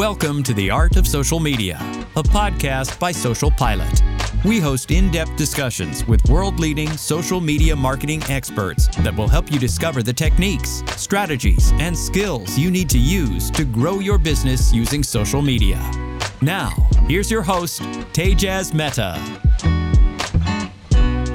Welcome to The Art of Social Media, a podcast by Social Pilot. We host in depth discussions with world leading social media marketing experts that will help you discover the techniques, strategies, and skills you need to use to grow your business using social media. Now, here's your host, Tejas Mehta.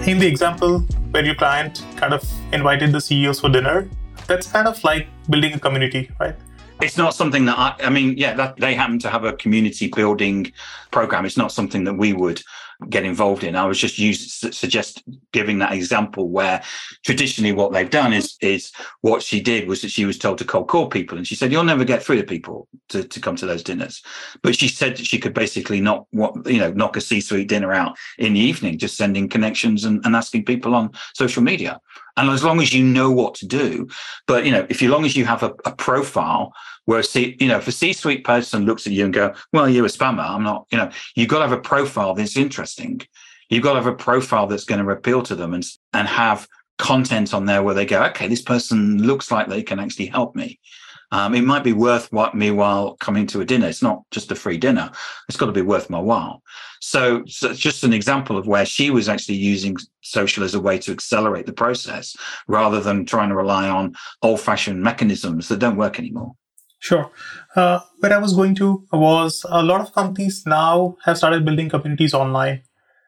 In the example where your client kind of invited the CEOs for dinner, that's kind of like building a community, right? It's not something that I, I mean, yeah, that, they happen to have a community building program. It's not something that we would get involved in. I was just use, suggest giving that example where traditionally what they've done is is what she did was that she was told to cold call people, and she said you'll never get through to people to, to come to those dinners. But she said that she could basically knock what you know knock a C-suite dinner out in the evening, just sending connections and, and asking people on social media. And as long as you know what to do, but you know, if you long as you have a, a profile where see, you know, if a C-suite person looks at you and go, "Well, you're a spammer," I'm not. You know, you've got to have a profile that's interesting. You've got to have a profile that's going to appeal to them and and have content on there where they go, "Okay, this person looks like they can actually help me." Um, it might be worth me while coming to a dinner. It's not just a free dinner. It's got to be worth my while. So, so it's just an example of where she was actually using social as a way to accelerate the process rather than trying to rely on old fashioned mechanisms that don't work anymore. Sure. Uh, where I was going to was a lot of companies now have started building communities online.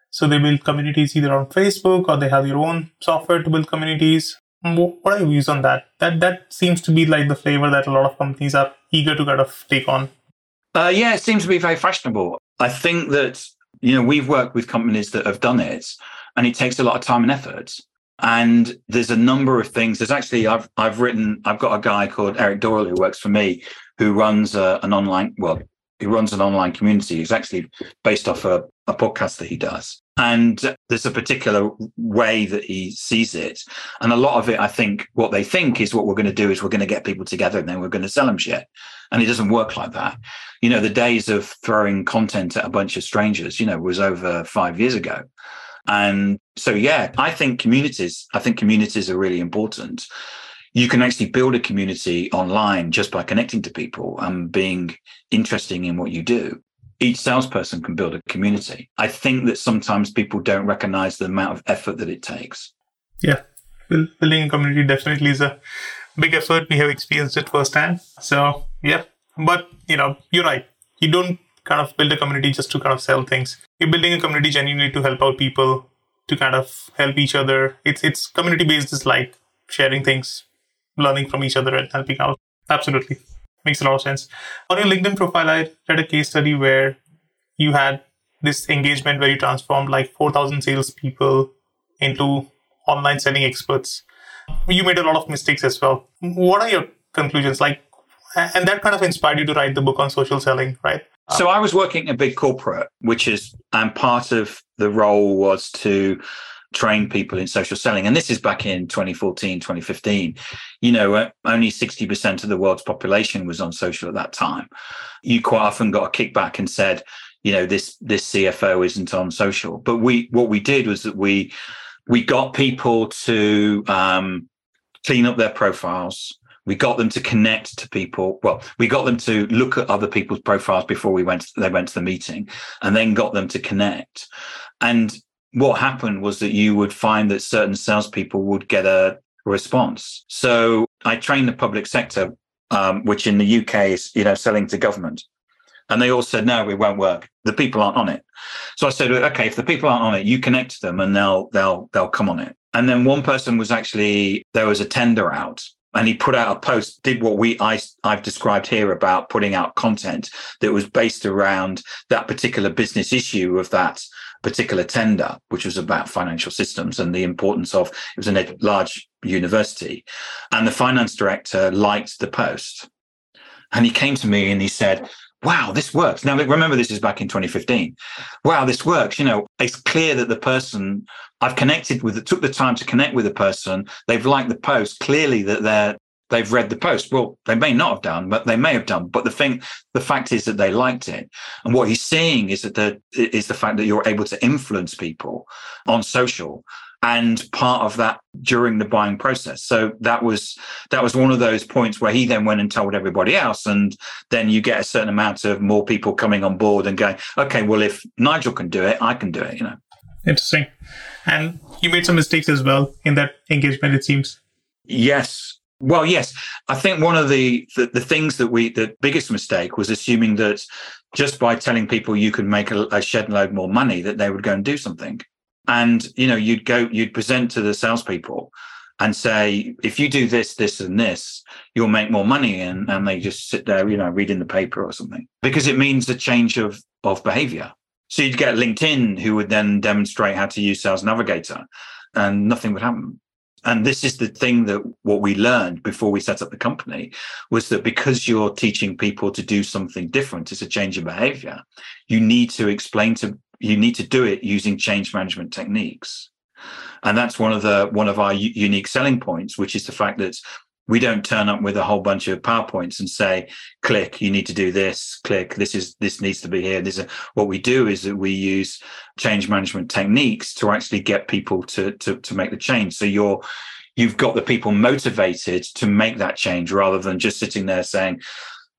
So they build communities either on Facebook or they have their own software to build communities. What are your views on that? That that seems to be like the flavor that a lot of companies are eager to kind of take on. Uh, yeah, it seems to be very fashionable. I think that you know we've worked with companies that have done it, and it takes a lot of time and effort. And there's a number of things. There's actually I've I've written I've got a guy called Eric Doyle who works for me who runs a, an online well he runs an online community. He's actually based off a, a podcast that he does. And there's a particular way that he sees it. And a lot of it, I think, what they think is what we're going to do is we're going to get people together and then we're going to sell them shit. And it doesn't work like that. You know, the days of throwing content at a bunch of strangers, you know, was over five years ago. And so, yeah, I think communities, I think communities are really important you can actually build a community online just by connecting to people and being interesting in what you do. Each salesperson can build a community. I think that sometimes people don't recognize the amount of effort that it takes. Yeah, building a community definitely is a big effort. We have experienced it firsthand. So, yeah, but you know, you're right. You don't kind of build a community just to kind of sell things. You're building a community genuinely to help out people, to kind of help each other. It's it's community based is like sharing things, learning from each other and helping out. Absolutely. Makes a lot of sense. On your LinkedIn profile, I read a case study where you had this engagement where you transformed like 4,000 salespeople into online selling experts. You made a lot of mistakes as well. What are your conclusions? Like, and that kind of inspired you to write the book on social selling, right? So I was working in a big corporate, which is, and part of the role was to train people in social selling. And this is back in 2014, 2015. You know, uh, only 60% of the world's population was on social at that time. You quite often got a kickback and said, you know, this this CFO isn't on social. But we what we did was that we we got people to um, clean up their profiles. We got them to connect to people. Well, we got them to look at other people's profiles before we went. They went to the meeting, and then got them to connect. And what happened was that you would find that certain salespeople would get a response. So I trained the public sector, um, which in the UK is, you know, selling to government. And they all said, no, it won't work. The people aren't on it. So I said, okay, if the people aren't on it, you connect to them and they'll, they'll, they'll come on it. And then one person was actually, there was a tender out and he put out a post, did what we, I, I've described here about putting out content that was based around that particular business issue of that particular tender, which was about financial systems and the importance of it was a large university. And the finance director liked the post. And he came to me and he said, Wow, this works. Now, remember, this is back in 2015. Wow, this works. You know, it's clear that the person I've connected with, took the time to connect with the person, they've liked the post, clearly that they're they've read the post. Well, they may not have done, but they may have done. But the thing, the fact is that they liked it. And what he's seeing is that the is the fact that you're able to influence people on social. and part of that during the buying process. So that was that was one of those points where he then went and told everybody else, and then you get a certain amount of more people coming on board and going, okay, well if Nigel can do it, I can do it. You know. Interesting. And you made some mistakes as well in that engagement. It seems. Yes. Well, yes. I think one of the, the, the things that we the biggest mistake was assuming that just by telling people you could make a, a shed load more money that they would go and do something. And you know, you'd go, you'd present to the salespeople and say, if you do this, this, and this, you'll make more money. And, and they just sit there, you know, reading the paper or something because it means a change of, of behavior. So you'd get LinkedIn who would then demonstrate how to use Sales Navigator and nothing would happen. And this is the thing that what we learned before we set up the company was that because you're teaching people to do something different, it's a change in behavior. You need to explain to you need to do it using change management techniques and that's one of the one of our u- unique selling points which is the fact that we don't turn up with a whole bunch of powerpoints and say click you need to do this click this is this needs to be here this is what we do is that we use change management techniques to actually get people to to to make the change so you're you've got the people motivated to make that change rather than just sitting there saying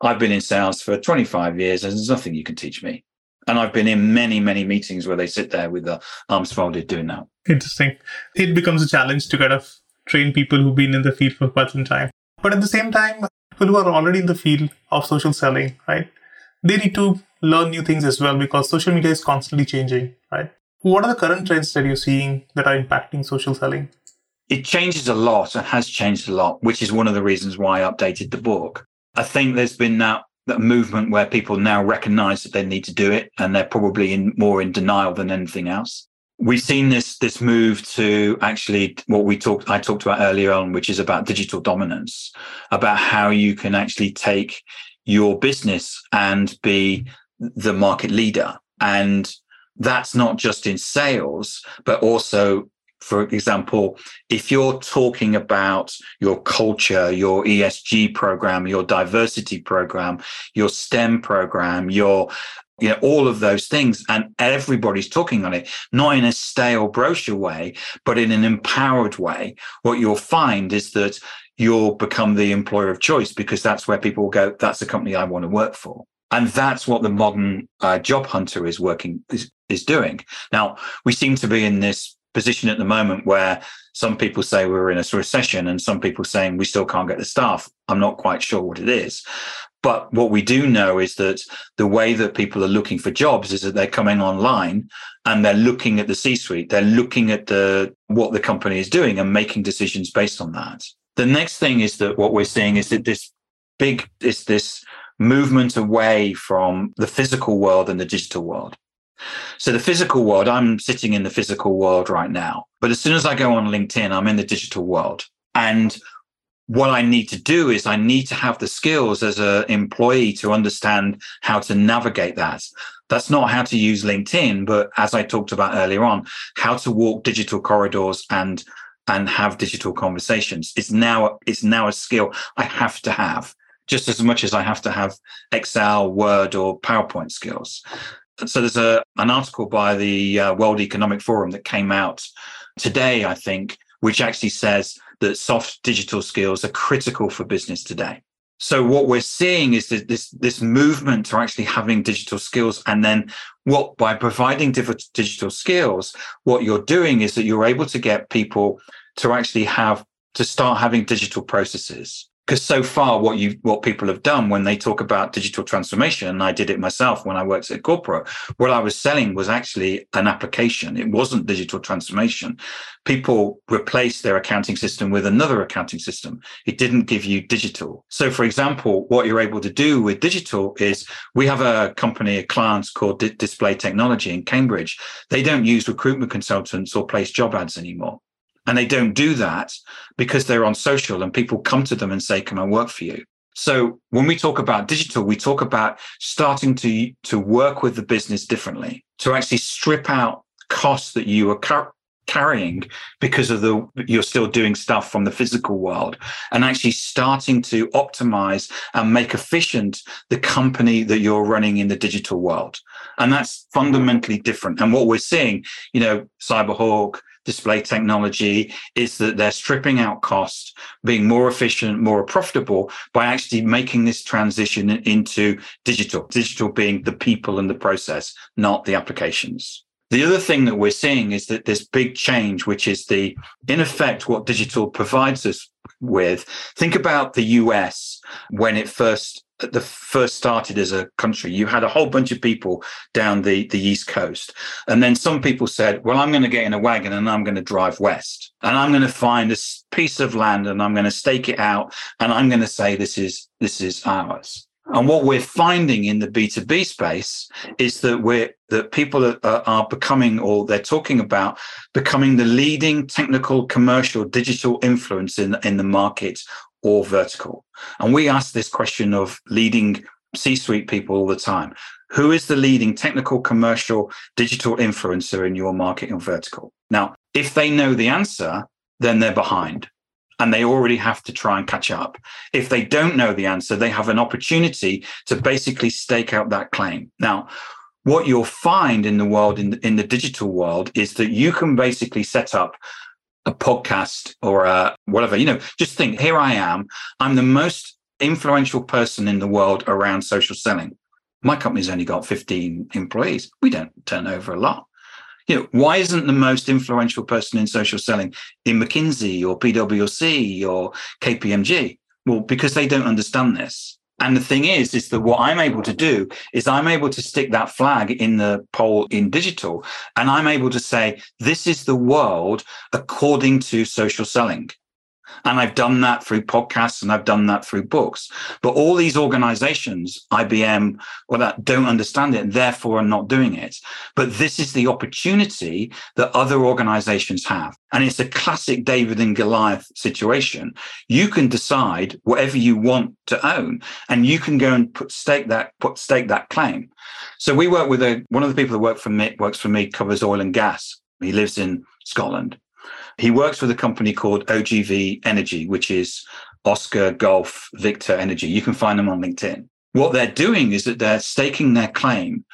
i've been in sales for 25 years and there's nothing you can teach me and I've been in many, many meetings where they sit there with their arms folded doing that. Interesting. It becomes a challenge to kind of train people who've been in the field for quite some time. But at the same time, people who are already in the field of social selling, right? They need to learn new things as well because social media is constantly changing, right? What are the current trends that you're seeing that are impacting social selling? It changes a lot and has changed a lot, which is one of the reasons why I updated the book. I think there's been that, a movement where people now recognize that they need to do it and they're probably in more in denial than anything else we've seen this this move to actually what we talked i talked about earlier on which is about digital dominance about how you can actually take your business and be the market leader. And that's not just in sales but also for example, if you're talking about your culture, your ESG program, your diversity program, your STEM program, your you know, all of those things, and everybody's talking on it, not in a stale brochure way, but in an empowered way. What you'll find is that you'll become the employer of choice because that's where people go, that's the company I want to work for. And that's what the modern uh, job hunter is working, is, is doing. Now, we seem to be in this position at the moment where some people say we're in a recession and some people saying we still can't get the staff. I'm not quite sure what it is. But what we do know is that the way that people are looking for jobs is that they're coming online and they're looking at the C-suite. They're looking at the what the company is doing and making decisions based on that. The next thing is that what we're seeing is that this big is this movement away from the physical world and the digital world. So the physical world, I'm sitting in the physical world right now. But as soon as I go on LinkedIn, I'm in the digital world. And what I need to do is I need to have the skills as an employee to understand how to navigate that. That's not how to use LinkedIn, but as I talked about earlier on, how to walk digital corridors and and have digital conversations. It's now it's now a skill I have to have just as much as I have to have Excel, Word, or PowerPoint skills. So there's a an article by the uh, World Economic Forum that came out today, I think, which actually says that soft digital skills are critical for business today. So what we're seeing is that this this movement to actually having digital skills, and then what by providing digital skills, what you're doing is that you're able to get people to actually have to start having digital processes because so far what you what people have done when they talk about digital transformation and i did it myself when i worked at corporate what i was selling was actually an application. It wasn't digital transformation. People replaced their accounting system with another accounting system. It didn't give you digital. So for example what you're able to do with digital is we have a company a client called D- display technology in cambridge. They don't use recruitment consultants or place job ads anymore and they don't do that because they're on social and people come to them and say, Can I work for you? So when we talk about digital, we talk about starting to, to work with the business differently, to actually strip out costs that you are car- carrying because of the you're still doing stuff from the physical world and actually starting to optimize and make efficient the company that you're running in the digital world and that's fundamentally different and what we're seeing you know cyberhawk display technology is that they're stripping out cost, being more efficient, more profitable by actually making this transition into digital, digital being the people and the process, not the applications. The other thing that we're seeing is that this big change, which is the, in effect, what digital provides us with. Think about the US when it first the first started as a country, you had a whole bunch of people down the, the East Coast. And then some people said, well, I'm going to get in a wagon and I'm going to drive west and I'm going to find this piece of land and I'm going to stake it out and I'm going to say this is this is ours. And what we're finding in the B2B space is that we're that people are, are, becoming or they're talking about becoming the leading technical, commercial, digital influence in, in the market or vertical. And we ask this question of leading C suite people all the time. Who is the leading technical, commercial, digital influencer in your market or vertical? Now, if they know the answer, then they're behind and they already have to try and catch up. If they don't know the answer, they have an opportunity to basically stake out that claim. Now, what you'll find in the world, in the, in the digital world, is that you can basically set up a podcast or a whatever, you know, just think here I am. I'm the most influential person in the world around social selling. My company's only got 15 employees. We don't turn over a lot. You know, why isn't the most influential person in social selling in McKinsey or PwC or KPMG? Well, because they don't understand this. And the thing is, is that what I'm able to do is I'm able to stick that flag in the pole in digital and I'm able to say, this is the world according to social selling. And I've done that through podcasts and I've done that through books. But all these organizations, IBM, well, that don't understand it and therefore are not doing it. But this is the opportunity that other organizations have. And it's a classic David and Goliath situation. You can decide whatever you want to own and you can go and put stake that, put stake that claim. So we work with a, one of the people that work for me, works for me, covers oil and gas. He lives in Scotland. He works with a company called OGV Energy, which is Oscar Golf Victor Energy. You can find them on LinkedIn. What they're doing is that they're staking their claim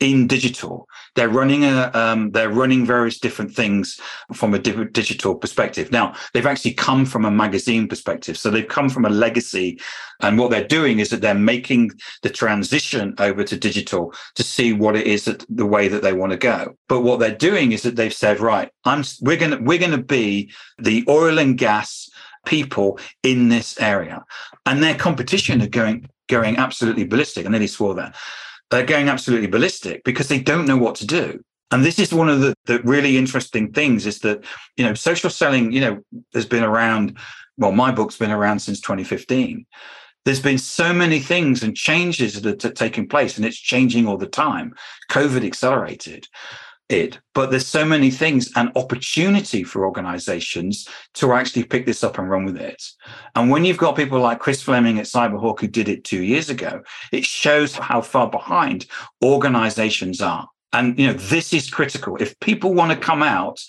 in digital. They're running a, um, they're running various different things from a digital perspective. Now they've actually come from a magazine perspective, so they've come from a legacy, and what they're doing is that they're making the transition over to digital to see what it is that the way that they want to go. But what they're doing is that they've said, right, I'm we're gonna we're gonna be the oil and gas people in this area, and their competition are going going absolutely ballistic. I nearly swore that they're going absolutely ballistic because they don't know what to do. And this is one of the, the really interesting things is that, you know, social selling, you know, has been around. Well, my book's been around since 2015. There's been so many things and changes that are taking place, and it's changing all the time. COVID accelerated it, but there's so many things and opportunity for organizations to actually pick this up and run with it. And when you've got people like Chris Fleming at Cyberhawk who did it two years ago, it shows how far behind organizations are. And you know, this is critical. If people want to come out,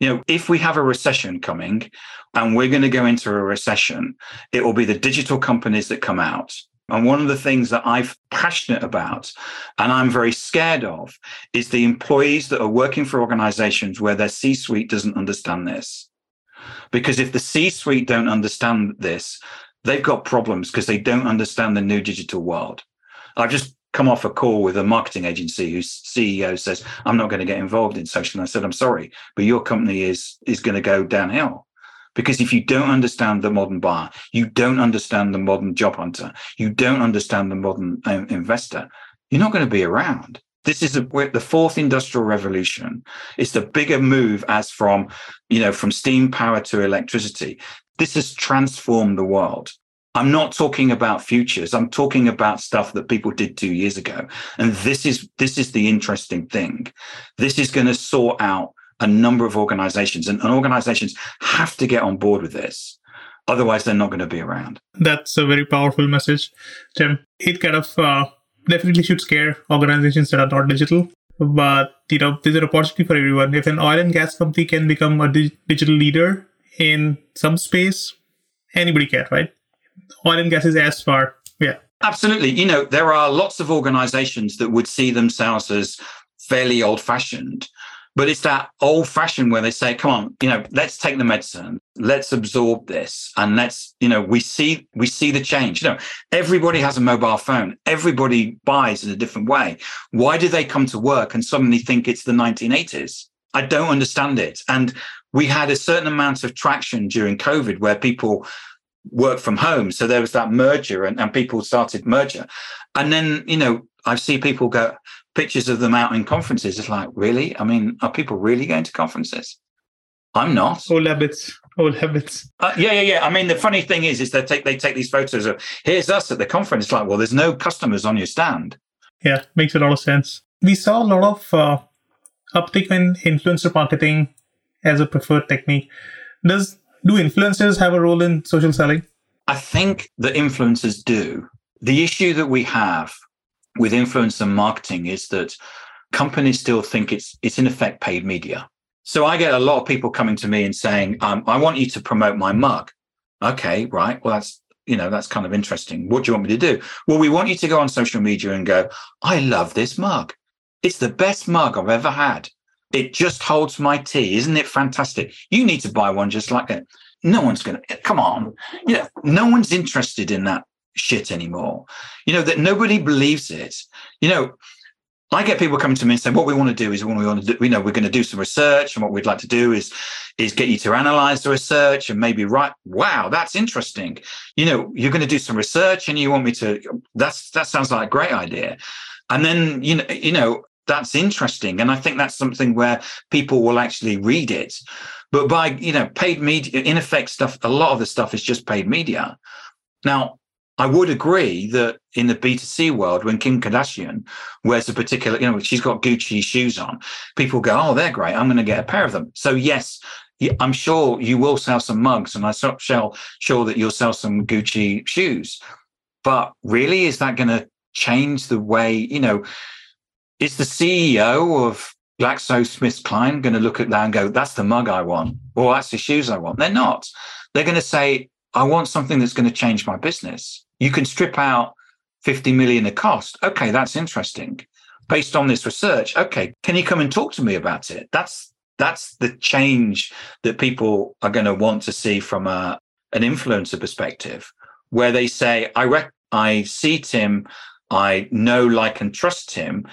you know, if we have a recession coming and we're going to go into a recession, it will be the digital companies that come out and one of the things that I'm passionate about and I'm very scared of is the employees that are working for organizations where their C suite doesn't understand this. Because if the C suite don't understand this, they've got problems because they don't understand the new digital world. I've just come off a call with a marketing agency whose CEO says, I'm not going to get involved in social. And I said, I'm sorry, but your company is is going to go downhill because if you don't understand the modern buyer, you don't understand the modern job hunter, you don't understand the modern uh, investor, you're not going to be around. This is a, the fourth industrial revolution. It's the bigger move as from, you know, from steam power to electricity. This has transformed the world. I'm not talking about futures. I'm talking about stuff that people did two years ago. And this is this is the interesting thing. This is going to sort out a number of organizations, and, and organizations have to get on board with this. Otherwise, they're not going to be around. That's a very powerful message, Tim. It kind of uh, definitely should scare organizations that are not digital. But you know, there's an opportunity for everyone. If an oil and gas company can become a di- digital leader in some space, anybody can, right? Oil and gas is as far, yeah. Absolutely. You know, there are lots of organizations that would see themselves as fairly old fashioned But it's that old fashioned where they say, come on, you know, let's take the medicine, let's absorb this. And let's, you know, we see, we see the change. You know, everybody has a mobile phone. Everybody buys in a different way. Why do they come to work and suddenly think it's the 1980s? I don't understand it. And we had a certain amount of traction during COVID where people work from home. So there was that merger and, and people started merger. And then, you know, I see people go, pictures of them out in conferences. It's like, really? I mean, are people really going to conferences? I'm not. Old habits. Old habits. Uh, yeah, yeah, yeah. I mean, the funny thing is, is they take they take these photos of here's us at the conference. It's like, well, there's no customers on your stand. Yeah, makes a lot of sense. We saw a lot of uh, uptick in influencer marketing as a preferred technique. Does do influencers have a role in social selling? I think the influencers do. The issue that we have with influencer marketing is that companies still think it's it's in effect paid media. So I get a lot of people coming to me and saying, um, "I want you to promote my mug." Okay, right. Well, that's you know that's kind of interesting. What do you want me to do? Well, we want you to go on social media and go, "I love this mug. It's the best mug I've ever had. It just holds my tea. Isn't it fantastic? You need to buy one just like it." No one's going to come on. Know, no one's interested in that shit anymore. You know, that nobody believes it. You know, I get people coming to me and saying, what we want to do is we want to do, you know, we're going to do some research and what we'd like to do is, is get you to analyze the research and maybe write, wow, that's interesting. You know, you're going to do some research and you want me to, that's, that sounds like a great idea. And then, you know, you know, that's interesting. And I think that's something where people will actually read it. But by, you know, paid media, in effect stuff, a lot of the stuff is just paid media. Now, I would agree that in the B2C world, when Kim Kardashian wears a particular, you know, she's got Gucci shoes on, people go, oh, they're great. I'm going to get a pair of them. So, yes, I'm sure you will sell some mugs and I shall sure that you'll sell some Gucci shoes. But really, is that going to change the way, you know, is the CEO of GlaxoSmithKline going to look at that and go, that's the mug I want, or that's the shoes I want? They're not. They're going to say, I want something that's going to change my business. You can strip out 50 million of cost. Okay, that's interesting. Based on this research, okay, can you come and talk to me about it? That's that's the change that people are going to want to see from a an influencer perspective, where they say, I rec- I see Tim, I know, like, and trust him.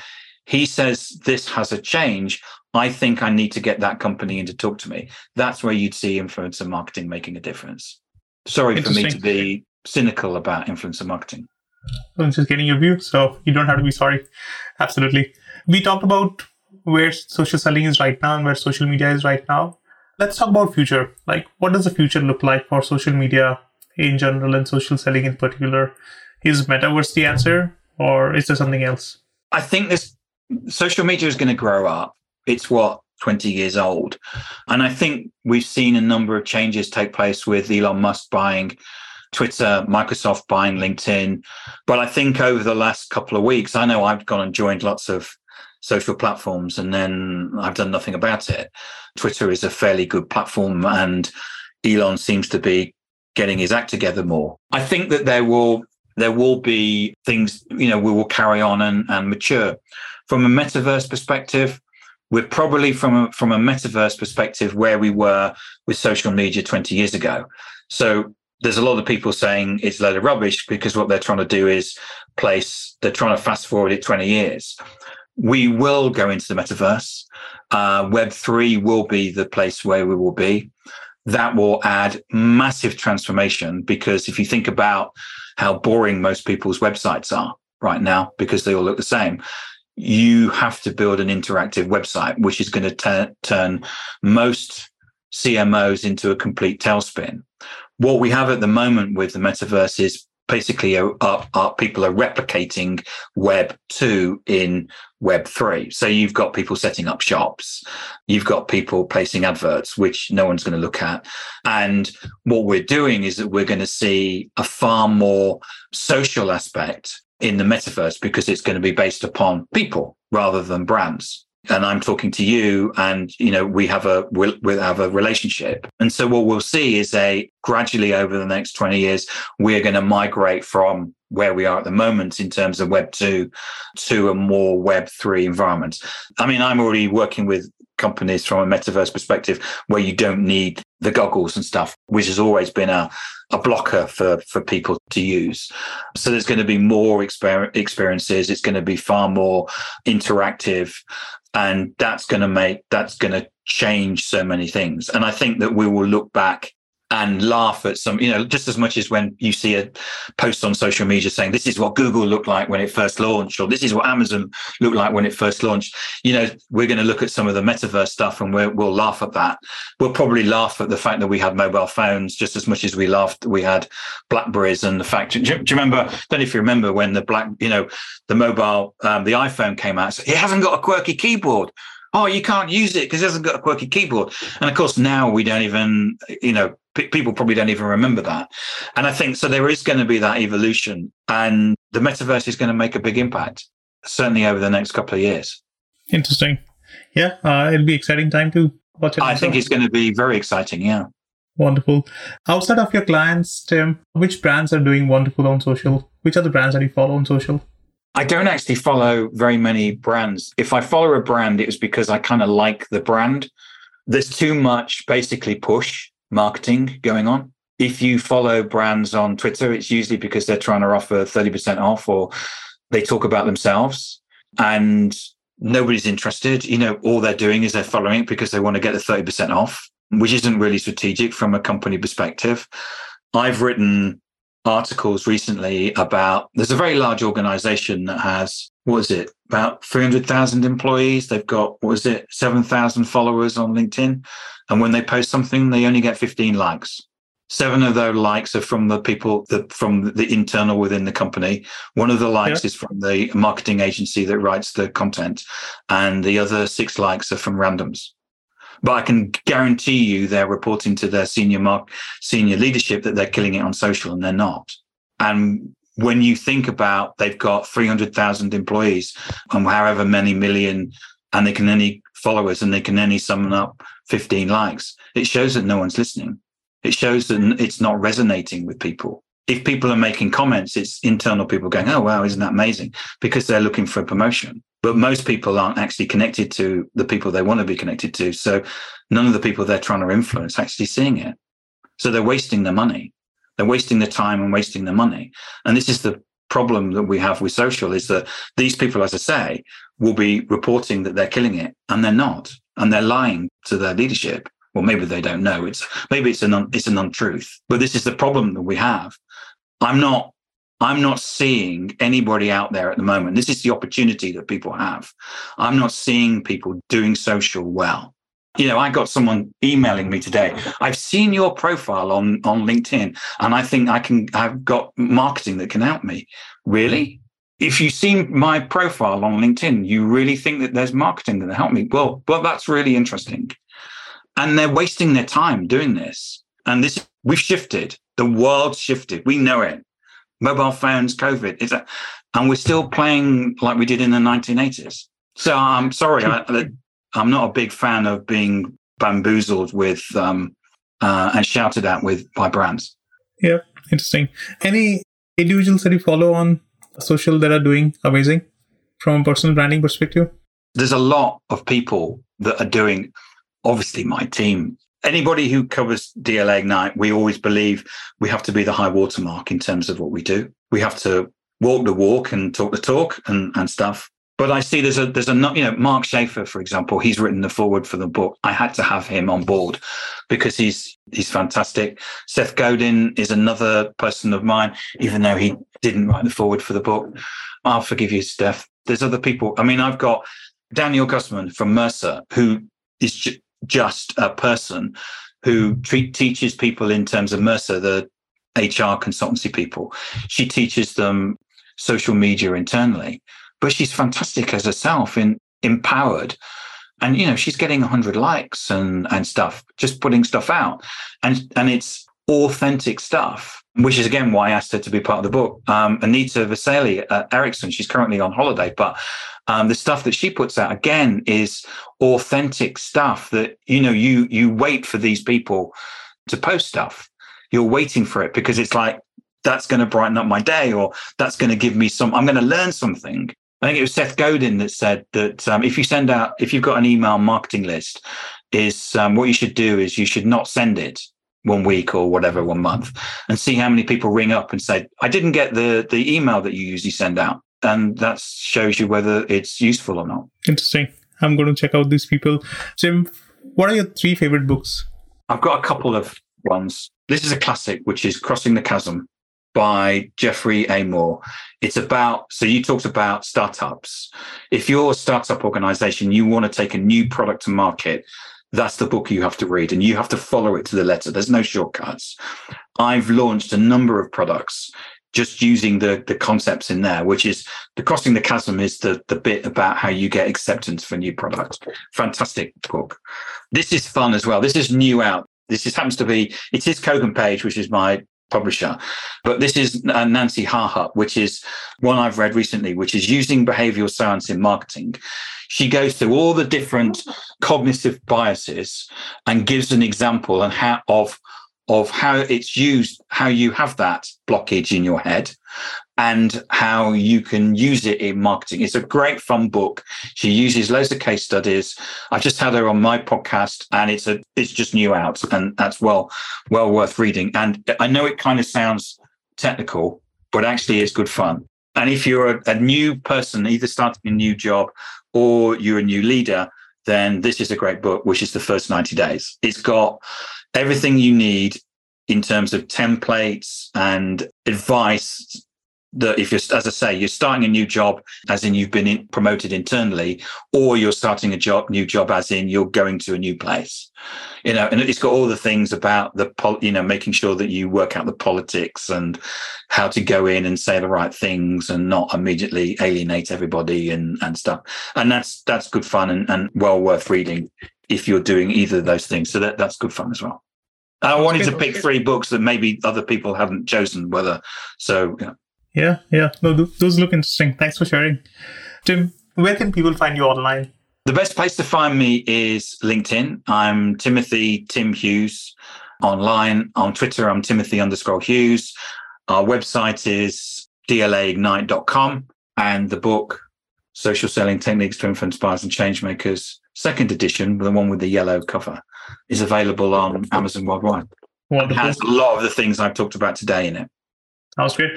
He says this has a change. I think I need to get that company in to talk to me. That's where you'd see influencer marketing making a difference. Sorry for me to be cynical about influencer marketing. I'm just getting your view, so you don't have to be sorry. Absolutely. We talked about where social selling is right now and where social media is right now. Let's talk about future. Like, what does the future look like for social media in general and social selling in particular? Is metaverse the answer, or is there something else? I think this social media is going to grow up. It's what 20 years old. And I think we've seen a number of changes take place with Elon Musk buying Twitter, Microsoft buying LinkedIn. But I think over the last couple of weeks, I know I've gone and joined lots of social platforms and then I've done nothing about it. Twitter is a fairly good platform and Elon seems to be getting his act together more. I think that there will there will be things, you know, we will carry on and, and mature. From a metaverse perspective, we're probably from a, from a metaverse perspective where we were with social media 20 years ago. So there's a lot of people saying it's a load of rubbish because what they're trying to do is place, they're trying to fast forward it 20 years. We will go into the metaverse. Uh, Web3 will be the place where we will be. That will add massive transformation because if you think about how boring most people's websites are right now, because they all look the same, you have to build an interactive website, which is going to turn most CMOs into a complete tailspin. What we have at the moment with the metaverse is basically people are replicating Web 2 in Web 3. So you've got people setting up shops, you've got people placing adverts, which no one's going to look at. And what we're doing is that we're going to see a far more social aspect in the metaverse because it's going to be based upon people rather than brands and I'm talking to you, and you know we have a we we have a relationship. And so what we'll see is a gradually over the next 20 years, we're going to migrate from where we are at the moment in terms of Web two to a more Web three environment. I mean, I'm already working with companies from a metaverse perspective where you don't need the goggles and stuff, which has always been a, a blocker for, for people to use. So there's going to be more exper- experiences. It's going to be far more interactive. And that's going to make, that's going to change so many things. And I think that we will look back and laugh at some, you know, just as much as when you see a post on social media saying this is what Google looked like when it first launched, or this is what Amazon looked like when it first launched. You know, we're going to look at some of the metaverse stuff and we will laugh at that. We'll probably laugh at the fact that we had mobile phones just as much as we laughed we had Blackberries and the fact. Do you, do you remember? I don't know if you remember when the black, you know, the mobile, um, the iPhone came out. So it hasn't got a QWERTY keyboard oh, you can't use it because it hasn't got a QWERTY keyboard. And of course, now we don't even, you know, people probably don't even remember that. And I think so there is going to be that evolution and the metaverse is going to make a big impact, certainly over the next couple of years. Interesting. Yeah, uh, it'll be exciting time to watch it. I think it's going to be very exciting. Yeah. Wonderful. Outside of your clients, Tim, which brands are doing wonderful on social? Which are the brands that you follow on social? I don't actually follow very many brands. If I follow a brand, it was because I kind of like the brand. There's too much basically push marketing going on. If you follow brands on Twitter, it's usually because they're trying to offer 30% off or they talk about themselves and nobody's interested. You know, all they're doing is they're following it because they want to get the 30% off, which isn't really strategic from a company perspective. I've written articles recently about there's a very large organization that has what is it about 300,000 employees they've got what is it 7,000 followers on LinkedIn and when they post something they only get 15 likes seven of those likes are from the people that from the internal within the company one of the likes yeah. is from the marketing agency that writes the content and the other six likes are from randoms but I can guarantee you they're reporting to their senior mark, senior leadership that they're killing it on social and they're not. And when you think about they've got 300,000 employees and however many million, and they can only followers and they can only summon up 15 likes, it shows that no one's listening. It shows that it's not resonating with people. If people are making comments, it's internal people going, Oh, wow, isn't that amazing? Because they're looking for a promotion but most people aren't actually connected to the people they want to be connected to. So none of the people they're trying to influence actually seeing it. So they're wasting their money. They're wasting their time and wasting their money. And this is the problem that we have with social is that these people, as I say, will be reporting that they're killing it and they're not. And they're lying to their leadership. Well, maybe they don't know. It's maybe it's an it's an untruth. But this is the problem that we have. I'm not I'm not seeing anybody out there at the moment. This is the opportunity that people have. I'm not seeing people doing social well. You know, I got someone emailing me today. I've seen your profile on on LinkedIn, and I think I can. I've got marketing that can help me. Really? If you've seen my profile on LinkedIn, you really think that there's marketing that can help me? Well, well, that's really interesting. And they're wasting their time doing this. And this we've shifted. The world shifted. We know it mobile phones, COVID. Is that, and we're still playing like we did in the 1980s. So I'm sorry, I, am not a big fan of being bamboozled with um, uh, and shouted at with by brands. Yeah, interesting. Any individuals that you follow on social that are doing amazing from a personal branding perspective? There's a lot of people that are doing. Obviously, my team anybody who covers DLA Ignite, we always believe we have to be the high watermark in terms of what we do. We have to walk the walk and talk the talk and, and stuff. But I see there's a there's a you know Mark Schaefer for example he's written the foreword for the book. I had to have him on board because he's he's fantastic. Seth Godin is another person of mine, even though he didn't write the foreword for the book. I'll forgive you, Steph. There's other people. I mean, I've got Danielle Guzman from Mercer who is just a person who treat, teaches people in terms of Mercer, the HR consultancy people. She teaches them social media internally, but she's fantastic as herself in empowered. And you know, she's getting 100 likes and and stuff, just putting stuff out, and and it's authentic stuff, which is again why I asked her to be part of the book. Um, Anita Vesely at Ericsson, she's currently on holiday, but um, the stuff that she puts out again is authentic stuff that you know you you wait for these people to post stuff. You're waiting for it because it's like that's going to brighten up my day or that's going to give me some i'm going to learn something I think it was Seth Godin that said that um, if you send out, if you've got an email marketing list, is um, what you should do is you should not send it one week or whatever, one month, and see how many people ring up and say, "I didn't get the the email that you usually send out," and that shows you whether it's useful or not. Interesting. I'm going to check out these people. Jim, what are your three favorite books? I've got a couple of ones. This is a classic, which is Crossing the Chasm by Geoffrey A. Moore. It's about, so you talked about startups. If you're a startup organization, you want to take a new product to market, that's the book you have to read and you have to follow it to the letter. There's no shortcuts. I've launched a number of products just using the the concepts in there, which is the crossing the chasm is the the bit about how you get acceptance for new products. Fantastic book. This is fun as well. This is new out. This is happens to be it is Kogan Page, which is my publisher, but this is uh, Nancy Harhut, which is one I've read recently, which is using behavioral science in marketing. She goes through all the different cognitive biases and gives an example and how of of how it's used, how you have that blockage in your head and how you can use it in marketing. It's a great fun book. She uses loads of case studies. I just had her on my podcast and it's a it's just new out and that's well well worth reading. And I know it kind of sounds technical, but actually it's good fun. And if you're a, a new person, either starting a new job or you're a new leader, then this is a great book, which is the first 90 days. It's got everything you need in terms of templates and advice that if you're as i say you're starting a new job as in you've been in, promoted internally or you're starting a job new job as in you're going to a new place. You know and it's got all the things about the you know making sure that you work out the politics and how to go in and say the right things and not immediately alienate everybody and and stuff. And that's that's good fun and, and well worth reading if you're doing either of those things so that that's good fun as well I wanted to pick three books that maybe other people haven't chosen. Whether so, yeah. Yeah, yeah. No, those look interesting. Thanks for sharing. Tim, where can people find you online? The best place to find me is LinkedIn. I'm Timothy Tim Hughes online. On Twitter, I'm Timothy underscore Hughes. Our website is dlaignite.com and the book Social Selling Techniques to Influence Buyers and Changemakers, second edition, the one with the yellow cover, is available on Amazon worldwide. Wonderful. It has a lot of the things I've talked about today in it. Was great.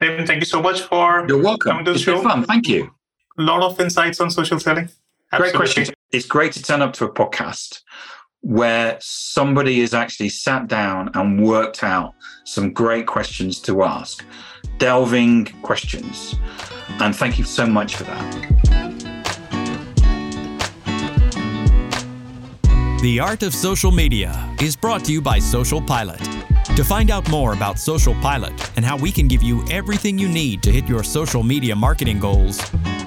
David, thank you so much for You're welcome. coming to the it's show. fun. Thank you. A lot of insights on social selling. Absolutely. Great question. It's great to turn up to a podcast where somebody has actually sat down and worked out some great questions to ask, delving questions. And thank you so much for that. The Art of Social Media is brought to you by Social Pilot. To find out more about Social Pilot and how we can give you everything you need to hit your social media marketing goals,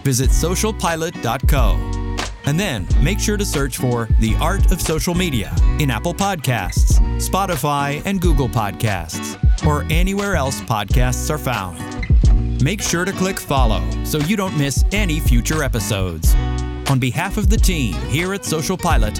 visit socialpilot.co. And then make sure to search for The Art of Social Media in Apple Podcasts, Spotify, and Google Podcasts, or anywhere else podcasts are found. Make sure to click follow so you don't miss any future episodes. On behalf of the team here at Social Pilot,